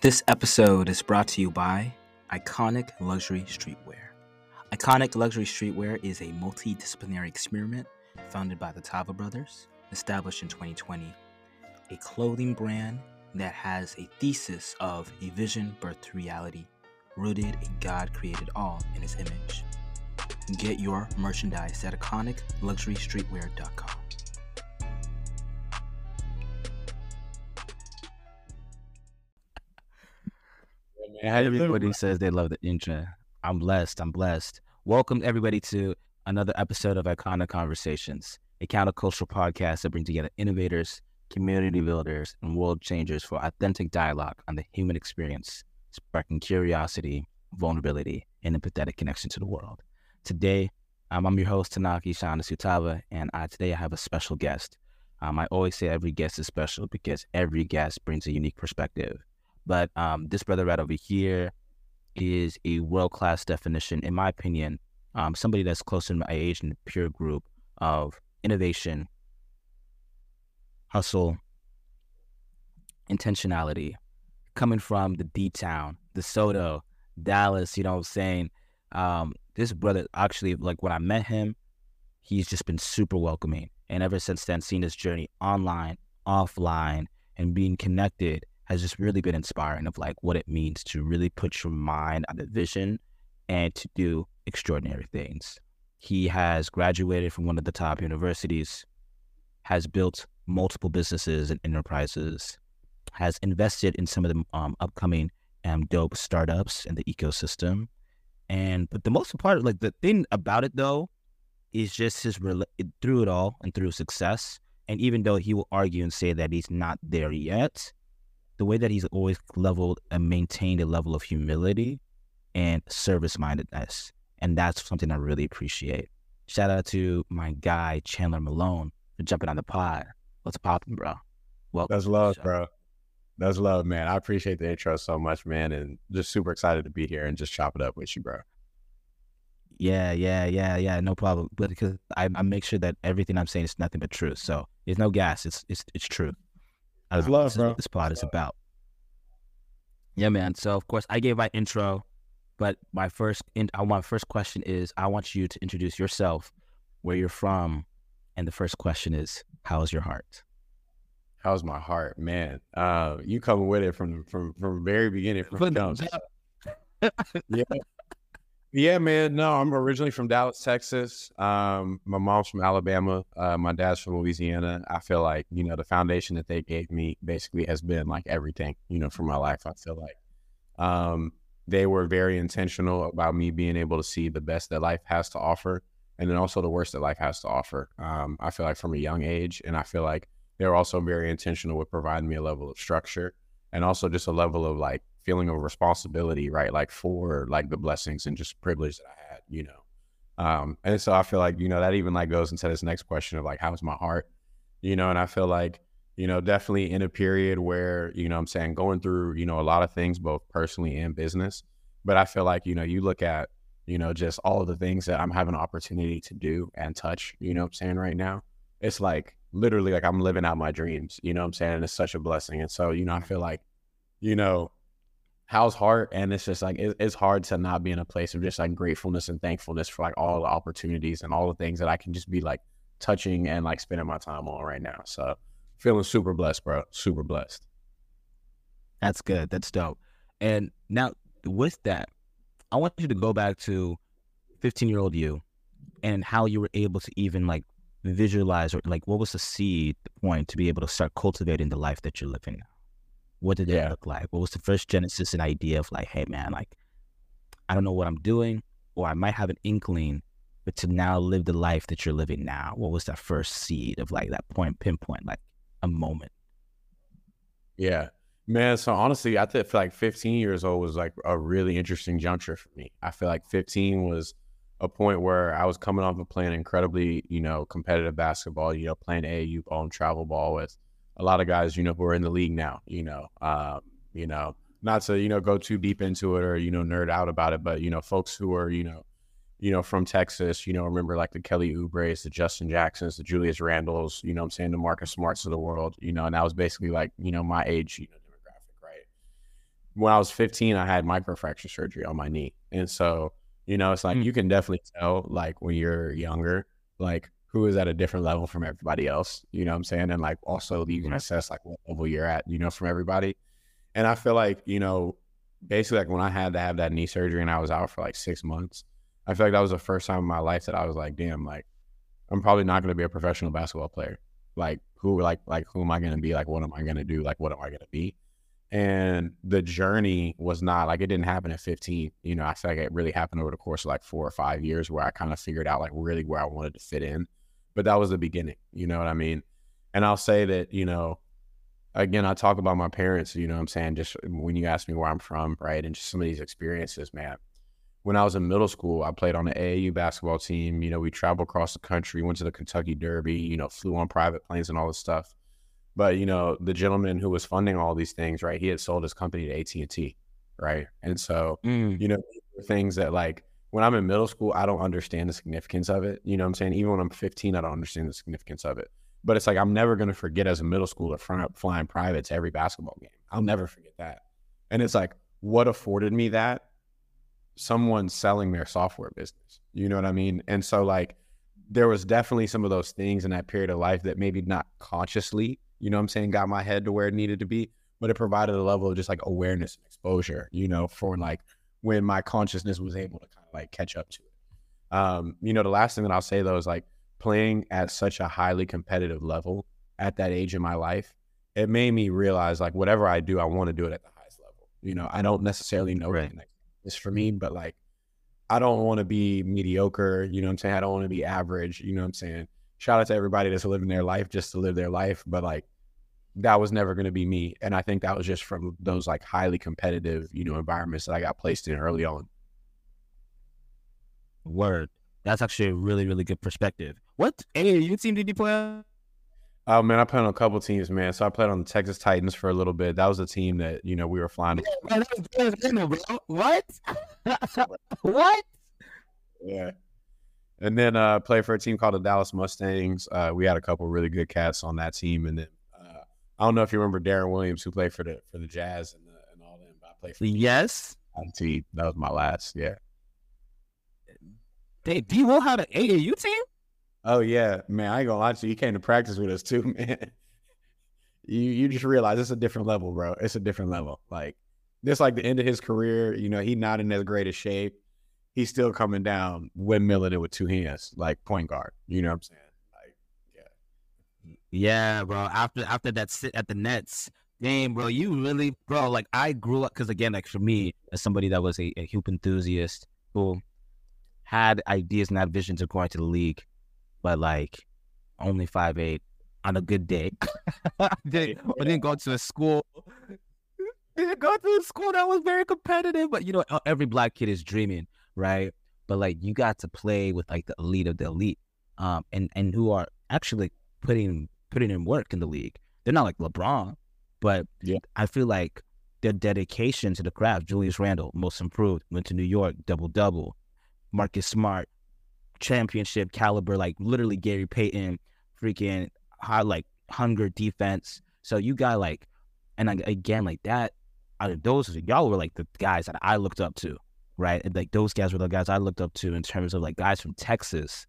This episode is brought to you by Iconic Luxury Streetwear. Iconic Luxury Streetwear is a multidisciplinary experiment founded by the Tava brothers, established in 2020, a clothing brand that has a thesis of a vision birthed reality, rooted in God created all in his image. Get your merchandise at iconicluxurystreetwear.com. Everybody says they love the intro. I'm blessed. I'm blessed. Welcome everybody to another episode of Iconic Conversations, a countercultural podcast that brings together innovators, community builders, and world changers for authentic dialogue on the human experience, sparking curiosity, vulnerability, and empathetic connection to the world. Today, um, I'm your host Tanaki Shana Sutava, and I, today I have a special guest. Um, I always say every guest is special because every guest brings a unique perspective. But um, this brother right over here is a world class definition, in my opinion, um, somebody that's close to my age the peer group of innovation, hustle, intentionality, coming from the D town, the Soto, Dallas, you know what I'm saying? Um, this brother actually, like when I met him, he's just been super welcoming. And ever since then, seeing his journey online, offline, and being connected has just really been inspiring of like what it means to really put your mind on the vision and to do extraordinary things. He has graduated from one of the top universities, has built multiple businesses and enterprises, has invested in some of the um, upcoming um, dope startups in the ecosystem. And but the most important, like the thing about it though, is just his through it all and through success. And even though he will argue and say that he's not there yet, the way that he's always leveled and maintained a level of humility and service mindedness. And that's something I really appreciate. Shout out to my guy, Chandler Malone, for jumping on the pod. What's popping, bro? Welcome. That's love, bro. That's love, man. I appreciate the intro so much, man. And just super excited to be here and just chop it up with you, bro. Yeah, yeah, yeah, yeah. No problem. But because I, I make sure that everything I'm saying is nothing but truth. So there's no gas. It's it's it's true. That's um, love, this bro. Is this pod is about. Yeah, man. So of course I gave my intro, but my first in, uh, my first question is I want you to introduce yourself, where you're from, and the first question is how's your heart? How's my heart, man? Uh, you coming with it from from from very beginning from jump. yeah, yeah, man. No, I'm originally from Dallas, Texas. Um, my mom's from Alabama. Uh, my dad's from Louisiana. I feel like, you know, the foundation that they gave me basically has been like everything, you know, for my life. I feel like um, they were very intentional about me being able to see the best that life has to offer and then also the worst that life has to offer. Um, I feel like from a young age. And I feel like they're also very intentional with providing me a level of structure and also just a level of like feeling of responsibility, right? Like for like the blessings and just privilege that I had, you know. Um, and so I feel like, you know, that even like goes into this next question of like, how's my heart? You know, and I feel like, you know, definitely in a period where, you know, I'm saying going through, you know, a lot of things, both personally and business. But I feel like, you know, you look at, you know, just all of the things that I'm having opportunity to do and touch, you know I'm saying, right now. It's like literally like I'm living out my dreams, you know I'm saying? And it's such a blessing. And so, you know, I feel like, you know, how's heart? And it's just like it, it's hard to not be in a place of just like gratefulness and thankfulness for like all the opportunities and all the things that i can just be like touching and like spending my time on right now. So feeling super blessed bro. Super blessed. That's good. That's dope. And now with that i want you to go back to 15 year old you and how you were able to even like visualize or like what was the seed point to be able to start cultivating the life that you're living now what did yeah. it look like? What was the first genesis and idea of like, hey man, like I don't know what I'm doing, or I might have an inkling, but to now live the life that you're living now, what was that first seed of like that point pinpoint, like a moment? Yeah. Man, so honestly, I feel like 15 years old was like a really interesting juncture for me. I feel like 15 was a point where I was coming off of playing incredibly, you know, competitive basketball, you know, playing AAU ball and travel ball with a lot of guys, you know, who are in the league now, you know, um, you know, not to, you know, go too deep into it or, you know, nerd out about it, but, you know, folks who are, you know, you know, from Texas, you know, remember like the Kelly Oubres, the Justin Jacksons, the Julius Randles, you know I'm saying, the Marcus Smarts of the world, you know, and that was basically like, you know, my age, you know, demographic, right? when I was 15, I had microfracture surgery on my knee. And so, you know, it's like Mm. you can definitely tell, like, when you're younger, like, who is at a different level from everybody else. You know what I'm saying? And like, also, you can assess, like, what level you're at, you know, from everybody. And I feel like, you know, basically, like, when I had to have that knee surgery and I was out for like six months, I feel like that was the first time in my life that I was like, damn, like, I'm probably not going to be a professional basketball player. Like, who, like, like, who am I going to be? Like, what am I going to do? Like, what am I going to be? and the journey was not like it didn't happen at 15 you know i feel like it really happened over the course of like four or five years where i kind of figured out like really where i wanted to fit in but that was the beginning you know what i mean and i'll say that you know again i talk about my parents you know what i'm saying just when you ask me where i'm from right and just some of these experiences man when i was in middle school i played on the aau basketball team you know we traveled across the country went to the kentucky derby you know flew on private planes and all this stuff but you know, the gentleman who was funding all these things, right? He had sold his company to AT and T, right? And so, Mm. you know, things that like when I'm in middle school, I don't understand the significance of it. You know what I'm saying? Even when I'm 15, I don't understand the significance of it. But it's like I'm never gonna forget as a middle schooler fly, flying private to every basketball game. I'll never forget that. And it's like what afforded me that? Someone selling their software business. You know what I mean? And so like there was definitely some of those things in that period of life that maybe not consciously, you know what I'm saying, got my head to where it needed to be, but it provided a level of just like awareness and exposure, you know, for like when my consciousness was able to kind of like catch up to it. Um, you know, the last thing that I'll say though is like playing at such a highly competitive level at that age in my life, it made me realize like whatever I do, I want to do it at the highest level. You know, I don't necessarily know Right. the for me, but like I don't want to be mediocre. You know what I'm saying? I don't want to be average. You know what I'm saying? Shout out to everybody that's living their life just to live their life. But like, that was never going to be me. And I think that was just from those like highly competitive, you know, environments that I got placed in early on. Word. That's actually a really, really good perspective. What AAU team did you play on? Oh man, I played on a couple teams, man. So I played on the Texas Titans for a little bit. That was the team that, you know, we were flying. Man, that was good, bro. What? what? Yeah. And then uh played for a team called the Dallas Mustangs. Uh we had a couple really good cats on that team. And then I don't know if you remember Deron Williams who played for the for the Jazz and the, and all them. But I played for the Yes. team. That was my last. Yeah. They D Will had an AAU team? Oh yeah, man. I ain't gonna lie to you. You came to practice with us too, man. you you just realize it's a different level, bro. It's a different level. Like this, like the end of his career. You know, he not in as great a shape. He's still coming down, windmilling it with two hands, like point guard. You know what I'm saying? Yeah, bro. After after that sit at the Nets game, bro, you really, bro. Like I grew up because again, like for me, as somebody that was a, a hoop enthusiast who had ideas and had visions of going to the league, but like only five eight on a good day. I didn't, I didn't go to a school. Didn't go to a school that was very competitive, but you know, every black kid is dreaming, right? But like you got to play with like the elite of the elite, um, and and who are actually putting putting in work in the league. They're not like LeBron, but Yeah. I feel like their dedication to the craft. Julius Randle, most improved, went to New York, double double. Marcus Smart, championship caliber, like literally Gary Payton, freaking high like hunger defense. So you got like, and again like that. Out of those, y'all were like the guys that I looked up to, right? And like those guys were the guys I looked up to in terms of like guys from Texas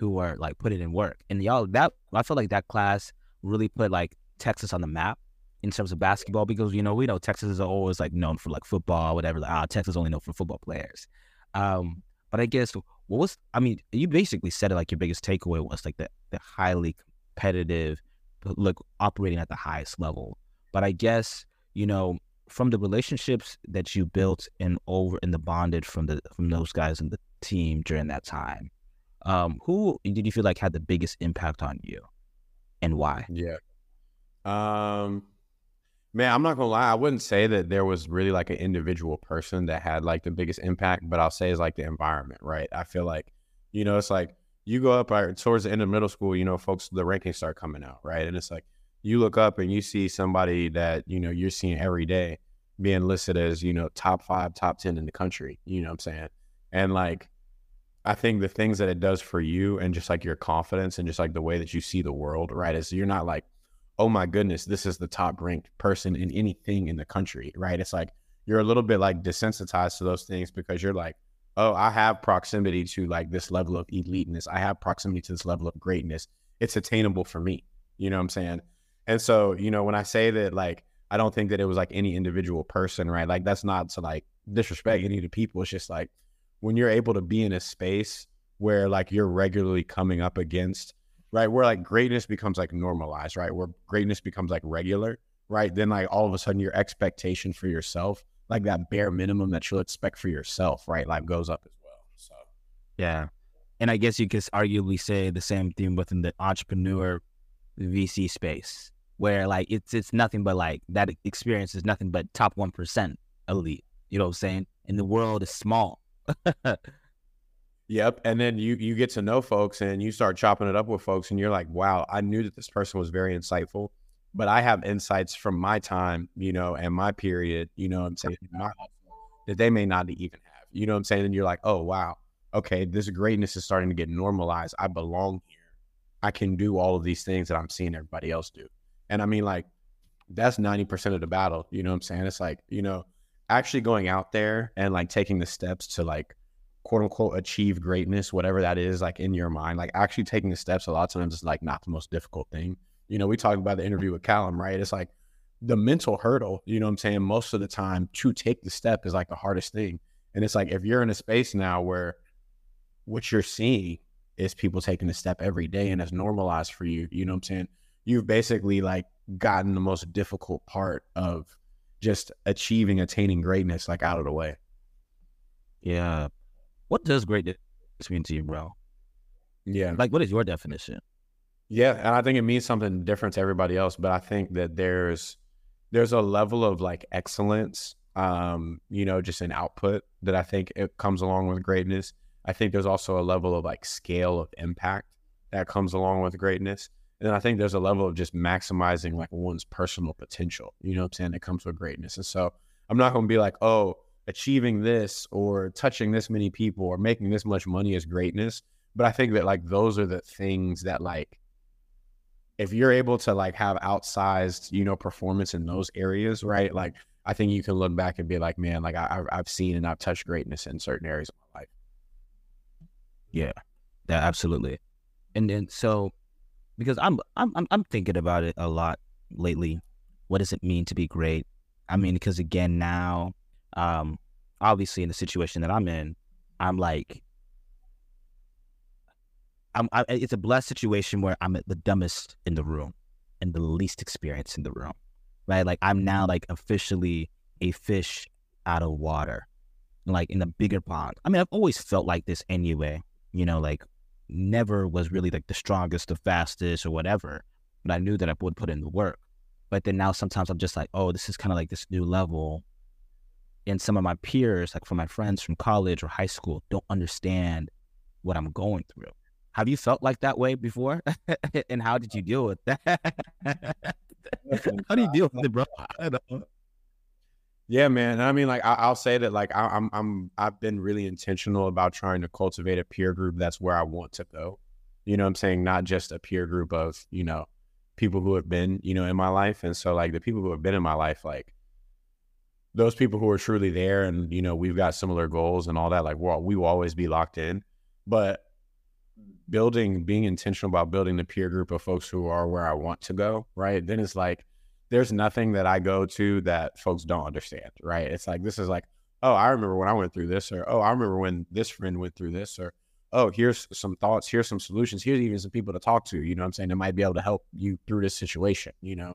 who were like putting in work. And y'all that I feel like that class really put like Texas on the map in terms of basketball because you know we know Texas is always like known for like football, whatever. Like, ah, Texas only known for football players. Um, but I guess what was I mean, you basically said it like your biggest takeaway was like the the highly competitive, like operating at the highest level. But I guess you know from the relationships that you built and over and the bonded from the from those guys in the team during that time, um, who did you feel like had the biggest impact on you, and why? yeah. Um, man, I'm not gonna lie. I wouldn't say that there was really like an individual person that had like the biggest impact, but I'll say is like the environment, right? I feel like, you know, it's like you go up uh, towards the end of middle school, you know, folks, the rankings start coming out, right? And it's like you look up and you see somebody that you know you're seeing every day being listed as you know top five, top ten in the country. You know what I'm saying? And like, I think the things that it does for you and just like your confidence and just like the way that you see the world, right? Is you're not like, oh my goodness, this is the top ranked person in anything in the country, right? It's like you're a little bit like desensitized to those things because you're like, oh, I have proximity to like this level of eliteness. I have proximity to this level of greatness. It's attainable for me. You know what I'm saying? And so, you know, when I say that, like, I don't think that it was like any individual person, right? Like, that's not to like disrespect any of the people. It's just like when you're able to be in a space where like you're regularly coming up against, right? Where like greatness becomes like normalized, right? Where greatness becomes like regular, right? Then like all of a sudden your expectation for yourself like that bare minimum that you'll expect for yourself, right? Like goes up as well. So yeah. And I guess you could arguably say the same thing within the entrepreneur VC space, where like it's it's nothing but like that experience is nothing but top one percent elite. You know what I'm saying? And the world is small. yep. And then you you get to know folks and you start chopping it up with folks and you're like, wow, I knew that this person was very insightful but I have insights from my time, you know, and my period, you know I'm saying, my, that they may not even have. You know what I'm saying? And you're like, oh, wow, okay, this greatness is starting to get normalized. I belong here. I can do all of these things that I'm seeing everybody else do. And I mean, like, that's 90% of the battle. You know what I'm saying? It's like, you know, actually going out there and like taking the steps to like, quote unquote, achieve greatness, whatever that is, like in your mind, like actually taking the steps a lot of times is like not the most difficult thing you know, we talked about the interview with Callum, right? It's like the mental hurdle, you know what I'm saying? Most of the time to take the step is like the hardest thing. And it's like if you're in a space now where what you're seeing is people taking the step every day and it's normalized for you, you know what I'm saying? You've basically like gotten the most difficult part of just achieving, attaining greatness like out of the way. Yeah. What does greatness mean to you, bro? Yeah. Like, what is your definition? Yeah, and I think it means something different to everybody else, but I think that there's there's a level of like excellence um, you know, just an output that I think it comes along with greatness. I think there's also a level of like scale of impact that comes along with greatness. And I think there's a level of just maximizing like one's personal potential, you know what I'm saying, that comes with greatness. And so I'm not going to be like, oh, achieving this or touching this many people or making this much money is greatness. But I think that like those are the things that like if you're able to like have outsized, you know, performance in those areas, right? Like I think you can look back and be like, man, like I, I've seen and I've touched greatness in certain areas of my life. Yeah, yeah, absolutely. And then so, because I'm I'm I'm thinking about it a lot lately. What does it mean to be great? I mean, because again, now, um, obviously in the situation that I'm in, I'm like I'm, I, it's a blessed situation where I'm the dumbest in the room and the least experienced in the room, right? Like I'm now like officially a fish out of water, like in a bigger pond. I mean, I've always felt like this anyway, you know, like never was really like the strongest, the fastest, or whatever, but I knew that I would put in the work. But then now sometimes I'm just like, oh, this is kind of like this new level. And some of my peers, like from my friends from college or high school, don't understand what I'm going through. Have you felt like that way before? and how did you deal with that? how do you deal with it, bro? Yeah, man. I mean, like I, will say that, like I, I'm, I'm, I've been really intentional about trying to cultivate a peer group that's where I want to go. You know, I'm saying not just a peer group of you know people who have been you know in my life, and so like the people who have been in my life, like those people who are truly there, and you know we've got similar goals and all that. Like, well, we will always be locked in, but building, being intentional about building the peer group of folks who are where I want to go, right? Then it's like there's nothing that I go to that folks don't understand, right? It's like this is like, oh, I remember when I went through this, or oh, I remember when this friend went through this, or oh, here's some thoughts, here's some solutions, here's even some people to talk to, you know I'm saying, that might be able to help you through this situation, you know?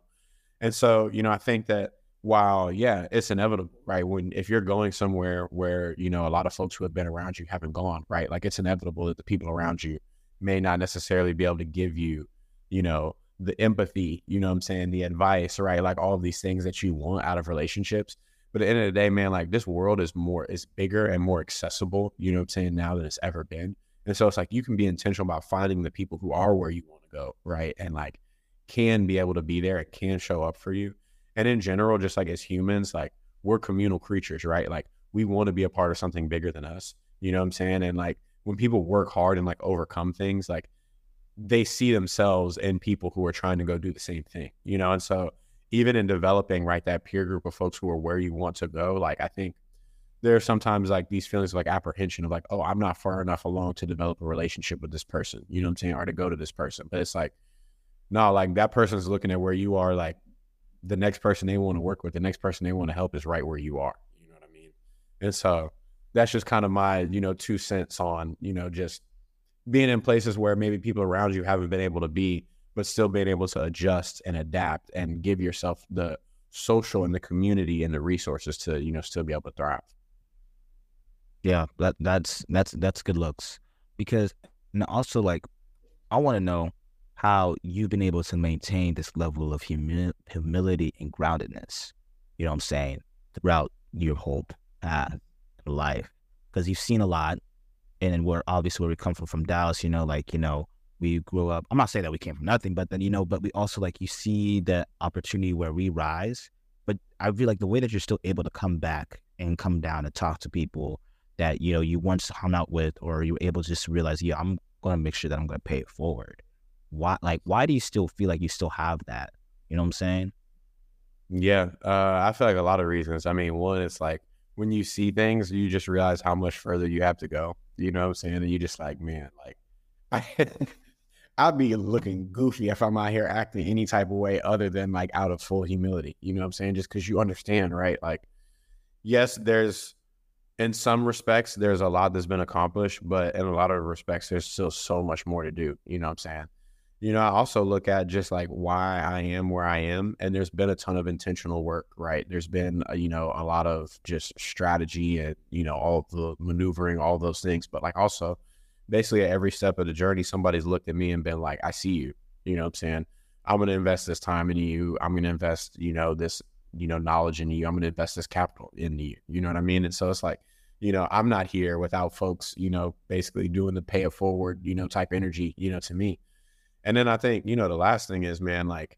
And so, you know, I think that while yeah, it's inevitable, right? When if you're going somewhere where, you know, a lot of folks who have been around you haven't gone, right? Like it's inevitable that the people around you may not necessarily be able to give you, you know, the empathy, you know what I'm saying, the advice, right? Like all of these things that you want out of relationships. But at the end of the day, man, like this world is more, is bigger and more accessible, you know what I'm saying, now than it's ever been. And so it's like you can be intentional about finding the people who are where you want to go, right? And like can be able to be there, it can show up for you. And in general, just like as humans, like we're communal creatures, right? Like we want to be a part of something bigger than us. You know what I'm saying? And like when people work hard and like overcome things, like they see themselves in people who are trying to go do the same thing, you know? And so even in developing right that peer group of folks who are where you want to go, like I think there are sometimes like these feelings of like apprehension of like, oh, I'm not far enough along to develop a relationship with this person, you know what I'm saying, or to go to this person. But it's like, no, like that person's looking at where you are, like the next person they want to work with, the next person they want to help is right where you are. You know what I mean? And so that's just kind of my, you know, two cents on, you know, just being in places where maybe people around you haven't been able to be but still being able to adjust and adapt and give yourself the social and the community and the resources to you know still be able to thrive. Yeah, that that's that's that's good looks because and also like I want to know how you've been able to maintain this level of humi- humility and groundedness. You know what I'm saying throughout your whole path life because you've seen a lot, and then we're obviously where we come from from Dallas. You know, like you know we grew up. I'm not saying that we came from nothing, but then you know, but we also like you see the opportunity where we rise. But I feel like the way that you're still able to come back and come down and talk to people that you know you once hung out with, or you were able to just realize, yeah, I'm going to make sure that I'm going to pay it forward. Why, like, why do you still feel like you still have that? You know what I'm saying? Yeah, uh, I feel like a lot of reasons. I mean, one, it's like when you see things, you just realize how much further you have to go. You know what I'm saying? And you just like, man, like I I'd be looking goofy if I'm out here acting any type of way other than like out of full humility. You know what I'm saying? Just because you understand, right? Like, yes, there's in some respects there's a lot that's been accomplished, but in a lot of respects there's still so much more to do. You know what I'm saying? You know, I also look at just like why I am where I am, and there's been a ton of intentional work, right? There's been, uh, you know, a lot of just strategy and, you know, all the maneuvering, all those things, but like also basically at every step of the journey, somebody's looked at me and been like, I see you. You know what I'm saying? I'm going to invest this time in you. I'm going to invest, you know, this, you know, knowledge in you. I'm going to invest this capital in you. You know what I mean? And so it's like, you know, I'm not here without folks, you know, basically doing the pay it forward, you know, type energy, you know, to me. And then I think, you know, the last thing is, man, like,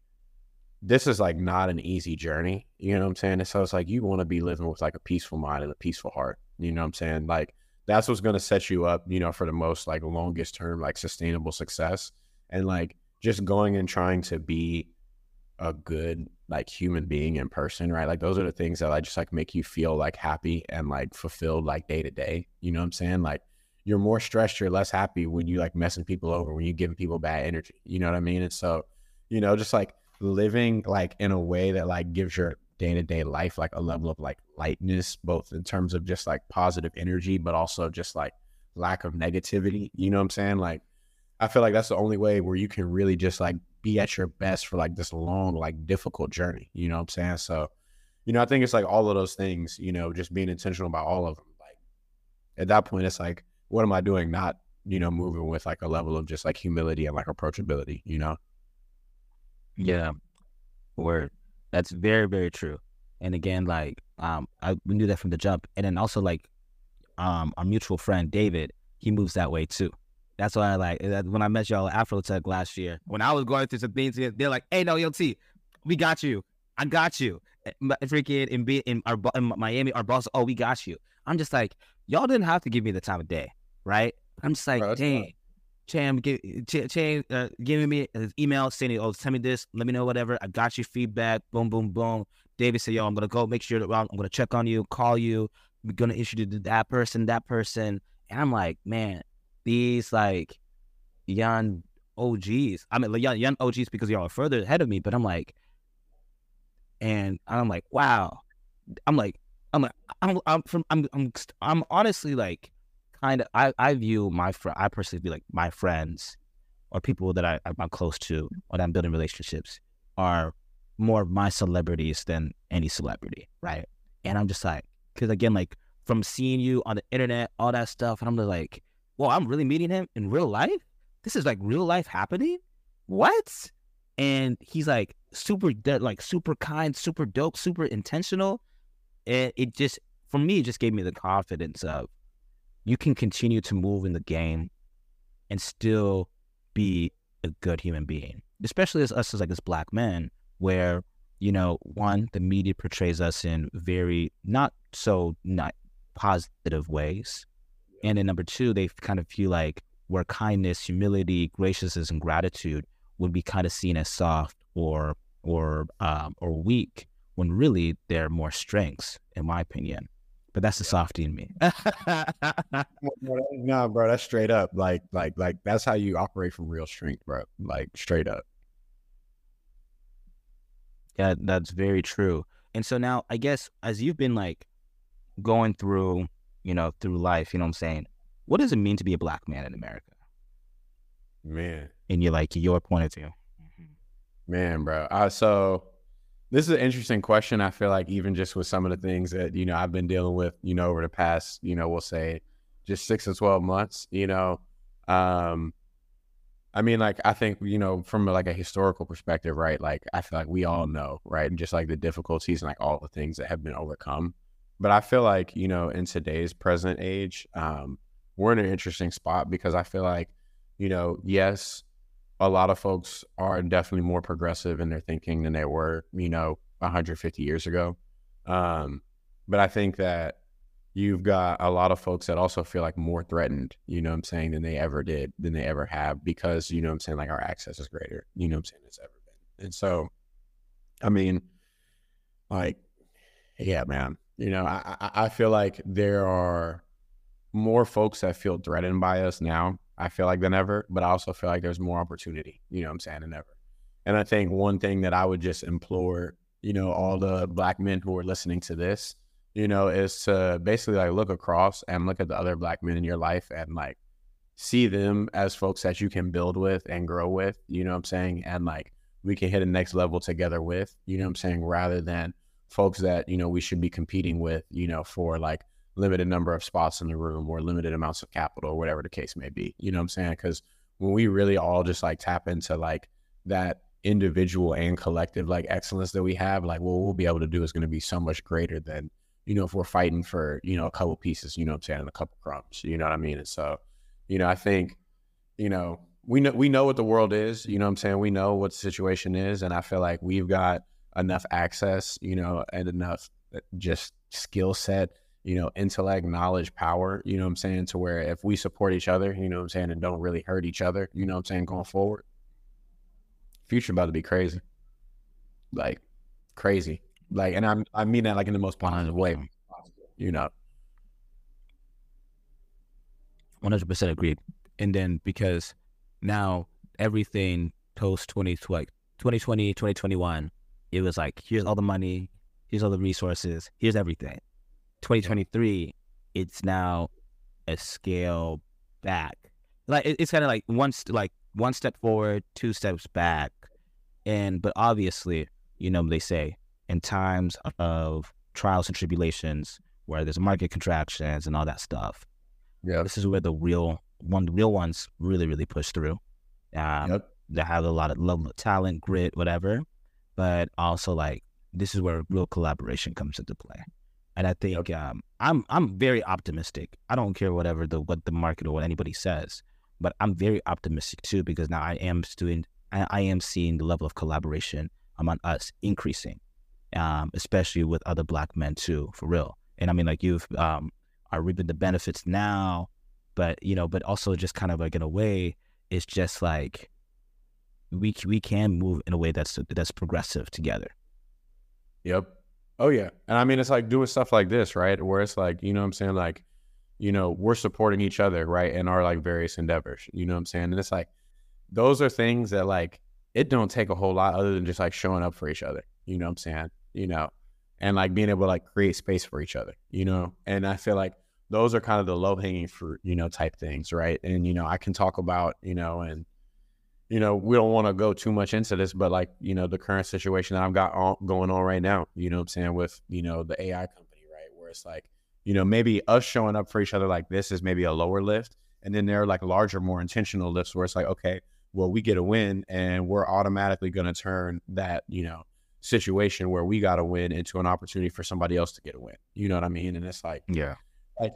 this is like not an easy journey. You know what I'm saying? And so it's like you want to be living with like a peaceful mind and a peaceful heart. You know what I'm saying? Like that's what's to set you up, you know, for the most like longest term, like sustainable success. And like just going and trying to be a good like human being in person, right? Like those are the things that like just like make you feel like happy and like fulfilled like day to day. You know what I'm saying? Like you're more stressed, you're less happy when you like messing people over, when you giving people bad energy. You know what I mean? And so, you know, just like living like in a way that like gives your day to day life, like a level of like lightness, both in terms of just like positive energy, but also just like lack of negativity. You know what I'm saying? Like, I feel like that's the only way where you can really just like be at your best for like this long, like difficult journey. You know what I'm saying? So, you know, I think it's like all of those things, you know, just being intentional about all of them. Like, at that point, it's like, what am I doing? Not, you know, moving with like a level of just like humility and like approachability, you know? Yeah. Word. That's very, very true. And again, like um, I we knew that from the jump. And then also like um, our mutual friend David, he moves that way too. That's why I like when I met y'all at Afrotech last year. When I was going through some things, they're like, "Hey, no, yo, T, we got you. I got you." Eh, freaking in in our in Miami, our boss, oh, we got you. I'm just like, y'all didn't have to give me the time of day, right? I'm just like, Bro, dang, Cham, give, Cham, uh, giving me his email saying, "Oh, tell me this, let me know whatever. I got your feedback. Boom, boom, boom." David said, "Yo, I'm gonna go make sure that I'm gonna check on you, call you. We're gonna introduce to that person, that person." And I'm like, man, these like young OGs. I mean, young young OGs because y'all are further ahead of me. But I'm like, and I'm like, wow. I'm like, I'm like, I'm, I'm from, I'm, I'm, I'm honestly like kind of I, I view my friend I personally feel like my friends or people that I, I'm close to or that I'm building relationships are more of my celebrities than any celebrity, right? And I'm just like, because again, like from seeing you on the internet, all that stuff, and I'm like, well, I'm really meeting him in real life. This is like real life happening. What? And he's like super, like super kind, super dope, super intentional. And it just, for me, it just gave me the confidence of you can continue to move in the game and still be a good human being, especially as us as like as black men, where you know, one, the media portrays us in very not so not positive ways, and then number two, they kind of feel like where kindness, humility, graciousness, and gratitude would be kind of seen as soft or or um, or weak when really they're more strengths, in my opinion. But that's the softy in me. no, bro, that's straight up. Like, like, like that's how you operate from real strength, bro. Like straight up. Yeah, that's very true. And so now, I guess as you've been like going through, you know, through life, you know what I'm saying? What does it mean to be a black man in America? Man. And you're like your point of view. Man, bro. Uh, so this is an interesting question. I feel like even just with some of the things that, you know, I've been dealing with, you know, over the past, you know, we'll say just six to 12 months, you know, um, I mean, like, I think, you know, from like a historical perspective, right? Like, I feel like we all know, right? And just like the difficulties and like all the things that have been overcome. But I feel like, you know, in today's present age, um, we're in an interesting spot because I feel like, you know, yes, a lot of folks are definitely more progressive in their thinking than they were, you know, 150 years ago. Um, but I think that you've got a lot of folks that also feel like more threatened, you know what I'm saying, than they ever did, than they ever have, because, you know what I'm saying, like our access is greater, you know what I'm saying, it's ever been. And so, I mean, like, yeah, man, you know, I, I feel like there are more folks that feel threatened by us now I feel like than ever, but I also feel like there's more opportunity, you know what I'm saying, than ever. And I think one thing that I would just implore, you know, all the black men who are listening to this, you know, is to basically like look across and look at the other black men in your life and like see them as folks that you can build with and grow with, you know what I'm saying? And like we can hit a next level together with, you know what I'm saying, rather than folks that, you know, we should be competing with, you know, for like limited number of spots in the room or limited amounts of capital or whatever the case may be. You know what I'm saying? Because when we really all just like tap into like that individual and collective like excellence that we have, like what we'll be able to do is going to be so much greater than, you know, if we're fighting for, you know, a couple pieces, you know what I'm saying, and a couple crumbs. You know what I mean? And so, you know, I think, you know, we know we know what the world is, you know what I'm saying? We know what the situation is. And I feel like we've got enough access, you know, and enough uh, just skill set you know, intellect, knowledge, power, you know what I'm saying, to where if we support each other, you know what I'm saying, and don't really hurt each other, you know what I'm saying, going forward, future about to be crazy. Like crazy. Like and I'm I mean that like in the most positive way you know. One hundred percent agreed. And then because now everything post 2020, 2020, 2021, it was like, here's all the money, here's all the resources, here's everything. 2023, it's now a scale back. Like it's kind of like one st- like one step forward, two steps back, and but obviously, you know, they say in times of trials and tribulations where there's market contractions and all that stuff. Yeah, this is where the real one, the real ones really, really push through. Um, yep. They have a lot of love, talent, grit, whatever, but also like this is where real collaboration comes into play. And I think um, I'm I'm very optimistic. I don't care whatever the what the market or what anybody says, but I'm very optimistic too because now I am doing I, I am seeing the level of collaboration among us increasing, um, especially with other black men too, for real. And I mean, like you've um, are reaping the benefits now, but you know, but also just kind of like in a way, it's just like we we can move in a way that's that's progressive together. Yep. Oh yeah. And I mean it's like doing stuff like this, right? Where it's like, you know what I'm saying? Like, you know, we're supporting each other, right? In our like various endeavors. You know what I'm saying? And it's like those are things that like it don't take a whole lot other than just like showing up for each other. You know what I'm saying? You know, and like being able to like create space for each other, you know? And I feel like those are kind of the low hanging fruit, you know, type things, right? And, you know, I can talk about, you know, and you know, we don't want to go too much into this, but like, you know, the current situation that I've got on, going on right now, you know what I'm saying, with, you know, the AI company, right? Where it's like, you know, maybe us showing up for each other like this is maybe a lower lift. And then there are like larger, more intentional lifts where it's like, okay, well, we get a win and we're automatically going to turn that, you know, situation where we got a win into an opportunity for somebody else to get a win. You know what I mean? And it's like, yeah, like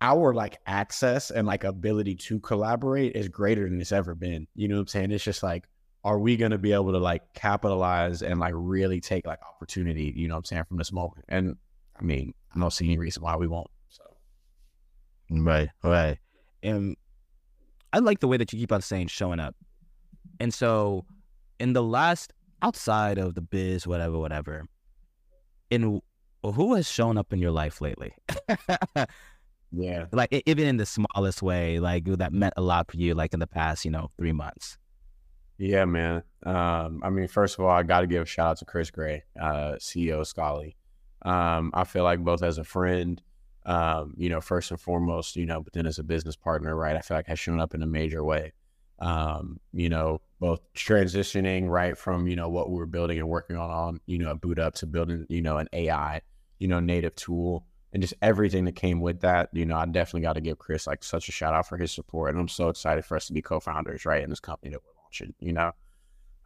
our like access and like ability to collaborate is greater than it's ever been. You know what I'm saying? It's just like, are we going to be able to like capitalize and like really take like opportunity, you know what I'm saying, from this moment? And I mean, I don't see any reason why we won't. So, right, right. And I like the way that you keep on saying showing up. And so, in the last outside of the biz, whatever, whatever, in who has shown up in your life lately? yeah. Like even in the smallest way, like that meant a lot for you, like in the past, you know, three months. Yeah, man. Um, I mean, first of all, I got to give a shout out to Chris Gray, uh, CEO of Scholly. Um, I feel like both as a friend, um, you know, first and foremost, you know, but then as a business partner, right? I feel like has shown up in a major way. Um, you know, both transitioning right from you know what we were building and working on on you know BootUp to building you know an AI, you know, native tool and just everything that came with that. You know, I definitely got to give Chris like such a shout out for his support, and I'm so excited for us to be co-founders, right, in this company that we're launching. You know,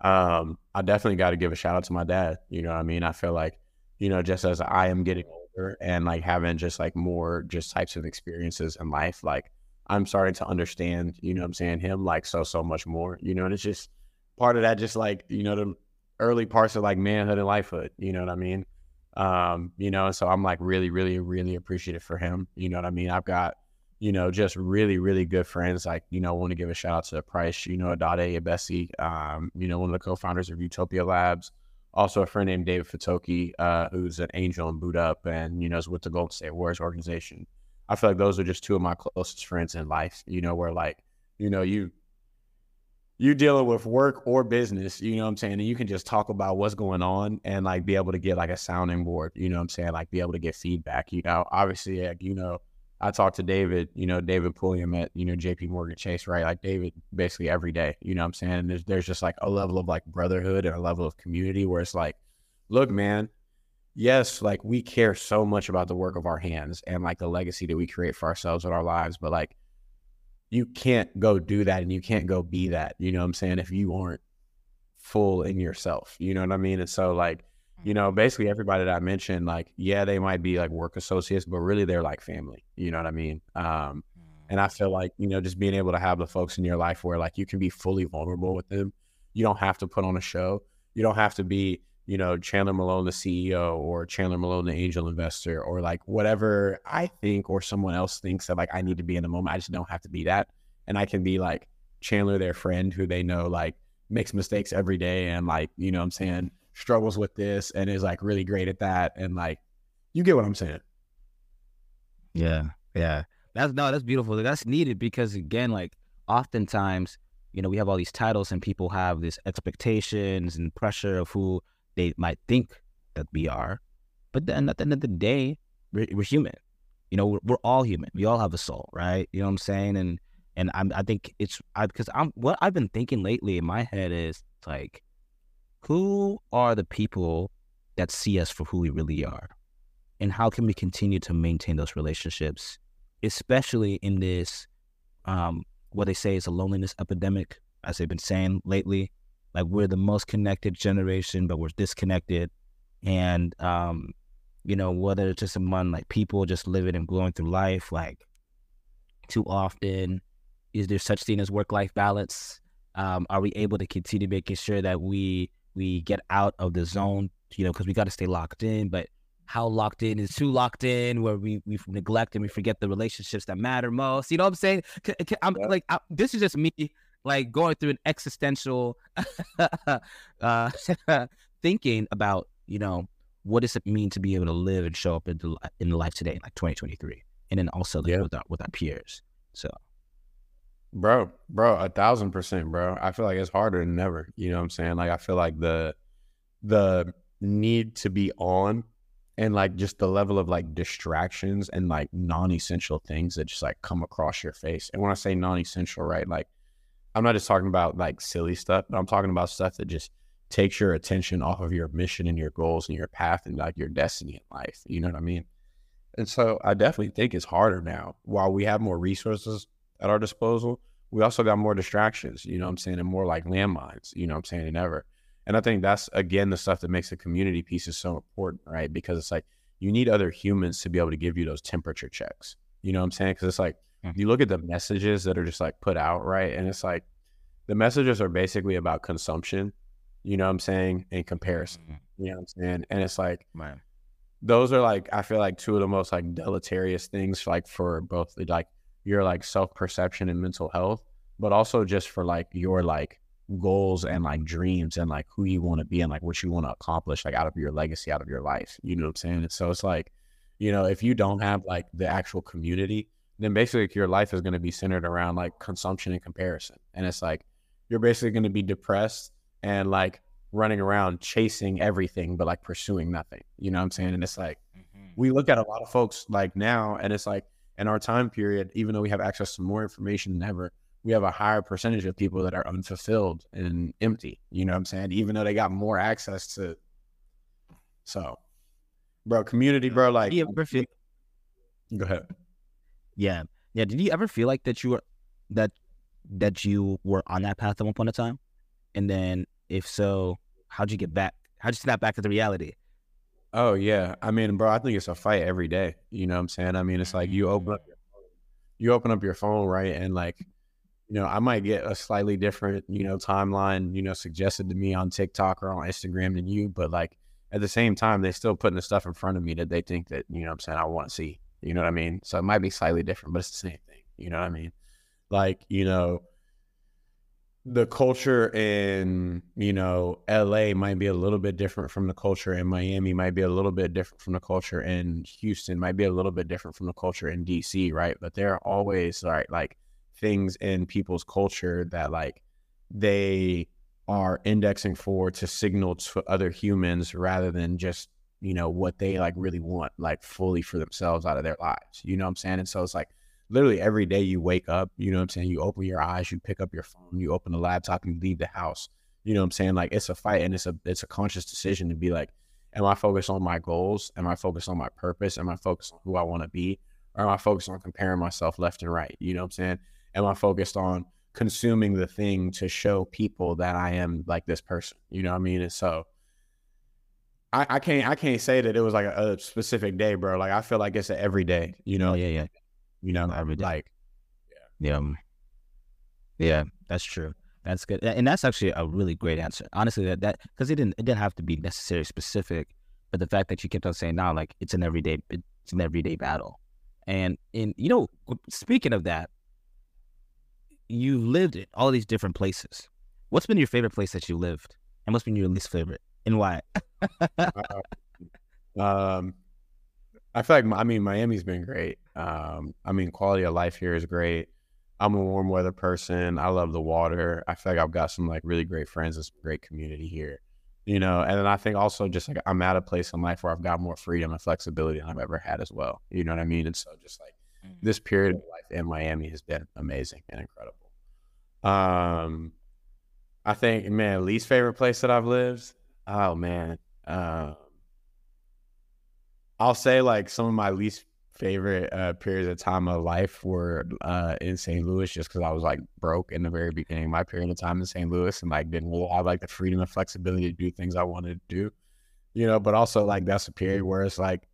um, I definitely got to give a shout out to my dad. You know, I mean, I feel like you know, just as I am getting older and like having just like more just types of experiences in life, like I'm starting to understand, you know what I'm saying, him like so, so much more, you know, and it's just part of that, just like, you know, the early parts of like manhood and lifehood, you know what I mean? Um, you know, so I'm like really, really, really appreciative for him. You know what I mean? I've got, you know, just really, really good friends. Like, you know, want to give a shout out to Price, you know, Adade Bessie, um, you know, one of the co-founders of Utopia Labs also a friend named David Fatoki, uh, who's an angel in BootUp and, you know, is with the Golden State Warriors organization. I feel like those are just two of my closest friends in life, you know, where like, you know, you you dealing with work or business, you know what I'm saying? And you can just talk about what's going on and like be able to get like a sounding board, you know what I'm saying? Like be able to get feedback, you know. Obviously, like, you know, I talk to David, you know, David Pulliam at, you know, JP Morgan Chase, right? Like David basically every day, you know what I'm saying? And there's there's just like a level of like brotherhood and a level of community where it's like, look, man, yes, like we care so much about the work of our hands and like the legacy that we create for ourselves and our lives, but like you can't go do that and you can't go be that, you know what I'm saying, if you aren't full in yourself. You know what I mean? And so like you know, basically everybody that I mentioned, like, yeah, they might be like work associates, but really they're like family. You know what I mean? Um, and I feel like, you know, just being able to have the folks in your life where like you can be fully vulnerable with them. You don't have to put on a show. You don't have to be, you know, Chandler Malone, the CEO, or Chandler Malone, the angel investor, or like whatever I think or someone else thinks that like I need to be in the moment. I just don't have to be that. And I can be like Chandler, their friend who they know like makes mistakes every day and like, you know I'm saying? struggles with this and is like really great at that. And like, you get what I'm saying. Yeah. Yeah. That's no, that's beautiful. That's needed because again, like oftentimes, you know, we have all these titles and people have these expectations and pressure of who they might think that we are. But then at the end of the day, we're, we're human. You know, we're, we're, all human. We all have a soul, right? You know what I'm saying? And and I'm, I think it's because I'm what I've been thinking lately in my head is like who are the people that see us for who we really are? And how can we continue to maintain those relationships, especially in this, um, what they say is a loneliness epidemic, as they've been saying lately. Like we're the most connected generation, but we're disconnected. And, um, you know, whether it's just among like people just living and going through life, like too often, is there such thing as work life balance? Um, are we able to continue making sure that we we get out of the zone, you know, because we got to stay locked in. But how locked in is too locked in, where we we neglect and we forget the relationships that matter most. You know what I'm saying? I'm yeah. like, I, this is just me like going through an existential uh, thinking about, you know, what does it mean to be able to live and show up in, the, in life today, like 2023, and then also like, yeah. with our with our peers. So Bro, bro, a thousand percent, bro. I feel like it's harder than ever. You know what I'm saying? Like I feel like the the need to be on and like just the level of like distractions and like non-essential things that just like come across your face. And when I say non-essential, right, like I'm not just talking about like silly stuff, but I'm talking about stuff that just takes your attention off of your mission and your goals and your path and like your destiny in life. You know what I mean? And so I definitely think it's harder now. While we have more resources at our disposal, we also got more distractions, you know what I'm saying, and more like landmines, you know what I'm saying, than ever. And I think that's again the stuff that makes the community pieces so important, right? Because it's like you need other humans to be able to give you those temperature checks. You know what I'm saying? Because it's like. You look at the messages that are just like put out, right? And it's like the messages are basically about consumption, you know what I'm saying, in comparison. Mm-hmm. You know what I'm saying? And it's like Man. those are like I feel like two of the most like deleterious things like for both like your like self perception and mental health, but also just for like your like goals and like dreams and like who you want to be and like what you want to accomplish like out of your legacy out of your life you know what i'm saying and so it's like you know if you don't have like the actual community then basically your life is going to be centered around like consumption and comparison and it's like you're basically going to be depressed and like running around chasing everything but like pursuing nothing you know what i'm saying and it's like mm-hmm. we look at a lot of folks like now and it's like in our time period even though we have access to more information than ever we have a higher percentage of people that are unfulfilled and empty. You know what I'm saying? Even though they got more access to. So, bro, community, bro. Like, ever feel? Go ahead. Yeah, yeah. Did you ever feel like that you were that that you were on that path at one point in time, and then if so, how'd you get back? How'd you snap back to the reality? Oh yeah, I mean, bro, I think it's a fight every day. You know what I'm saying? I mean, it's like you open up, you open up your phone, right, and like you know, I might get a slightly different, you know, timeline, you know, suggested to me on TikTok or on Instagram than you, but like at the same time, they're still putting the stuff in front of me that they think that, you know I'm saying, I want to see. You know what I mean? So it might be slightly different, but it's the same thing. You know what I mean? Like, you know, the culture in, you know, LA might be a little bit different from the culture in Miami, might be a little bit different from the culture in Houston, might be a little bit different from the culture in DC, right? But there are always right, like things in people's culture that like they are indexing for to signal to other humans rather than just you know what they like really want like fully for themselves out of their lives you know what i'm saying? And so it's like literally every day you wake up you know what i'm saying? You open your eyes you pick up your phone you open the laptop you leave the house you know what i'm saying? Like it's a fight and it's a it's a conscious decision to be like am i focused on my goals? Am i focused on my purpose? Am i focused on who i want to be? Or am i focused on comparing myself left and right you know what i'm saying? Am I focused on consuming the thing to show people that I am like this person? You know what I mean? And so I, I can't I can't say that it was like a, a, specific day, bro. Like I feel like it's an everyday, you know? Yeah, yeah. You know, every day. Like yeah. Yeah. Yeah, that's true. That's good. And that's actually a really great answer. Honestly, that that because it didn't it didn't have to be necessarily specific, but the fact that you kept on saying now, like it's an everyday it's an everyday battle. And in you know, speaking of that, you lived in all these different places. What's been your favorite place that you lived, and what's been your least favorite, and why? uh, um, I feel like I mean Miami's been great. Um, I mean quality of life here is great. I'm a warm weather person. I love the water. I feel like I've got some like really great friends and some great community here. You know, and then I think also just like I'm at a place in life where I've got more freedom and flexibility than I've ever had as well. You know what I mean? And so just like mm. this period of life in Miami has been amazing and incredible. Um, I think, man, least favorite place that I've lived. Oh man, um, I'll say like some of my least favorite uh, periods of time of life were uh, in St. Louis, just because I was like broke in the very beginning. My period of time in St. Louis, and like didn't really have like the freedom and flexibility to do things I wanted to do, you know. But also like that's a period where it's like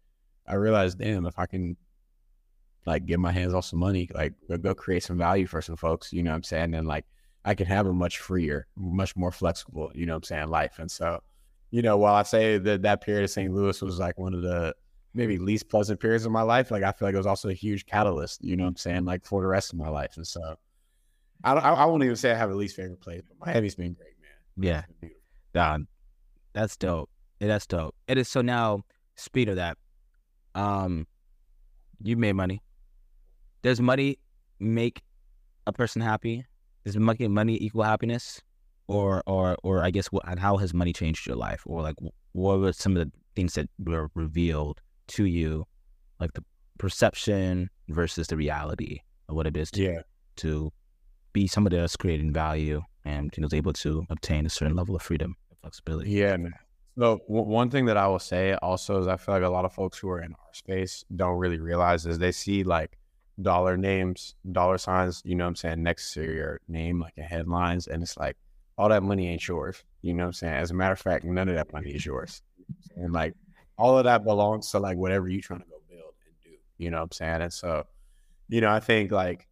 I realized, damn, if I can like get my hands on some money, like go create some value for some folks, you know what I'm saying? And like I can have a much freer, much more flexible, you know what I'm saying, life. And so, you know, while I say that that period of St. Louis was like one of the maybe least pleasant periods of my life, like I feel like it was also a huge catalyst, you know what I'm saying, like for the rest of my life. And so I don't, I, I won't even say I have a least favorite place, but Miami's been great, man. Yeah. Don, that's dope. Yeah, that's dope. It is so now, speed of that, um, you made money does money make a person happy? Does money money equal happiness? Or or or I guess what and how has money changed your life? Or like what were some of the things that were revealed to you, like the perception versus the reality of what it is to yeah. to be somebody that's creating value and you know, is able to obtain a certain level of freedom and flexibility. Yeah. So w- one thing that I will say also is I feel like a lot of folks who are in our space don't really realize is they see like dollar names, dollar signs, you know what I'm saying, next to your name, like in headlines. And it's like, all that money ain't yours. You know what I'm saying? As a matter of fact, none of that money is yours. And like all of that belongs to like whatever you're trying to go build and do. You know what I'm saying? And so, you know, I think like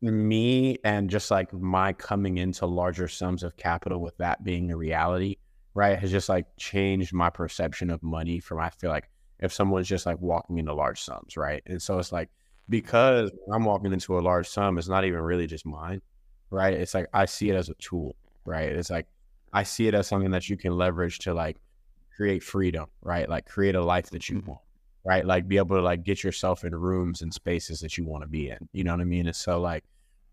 me and just like my coming into larger sums of capital with that being a reality, right, has just like changed my perception of money from I feel like if someone's just like walking into large sums, right? And so it's like because I'm walking into a large sum, it's not even really just mine, right? It's like I see it as a tool, right? It's like I see it as something that you can leverage to like create freedom, right? Like create a life that you mm-hmm. want, right? Like be able to like get yourself in rooms and spaces that you want to be in. You know what I mean? And so like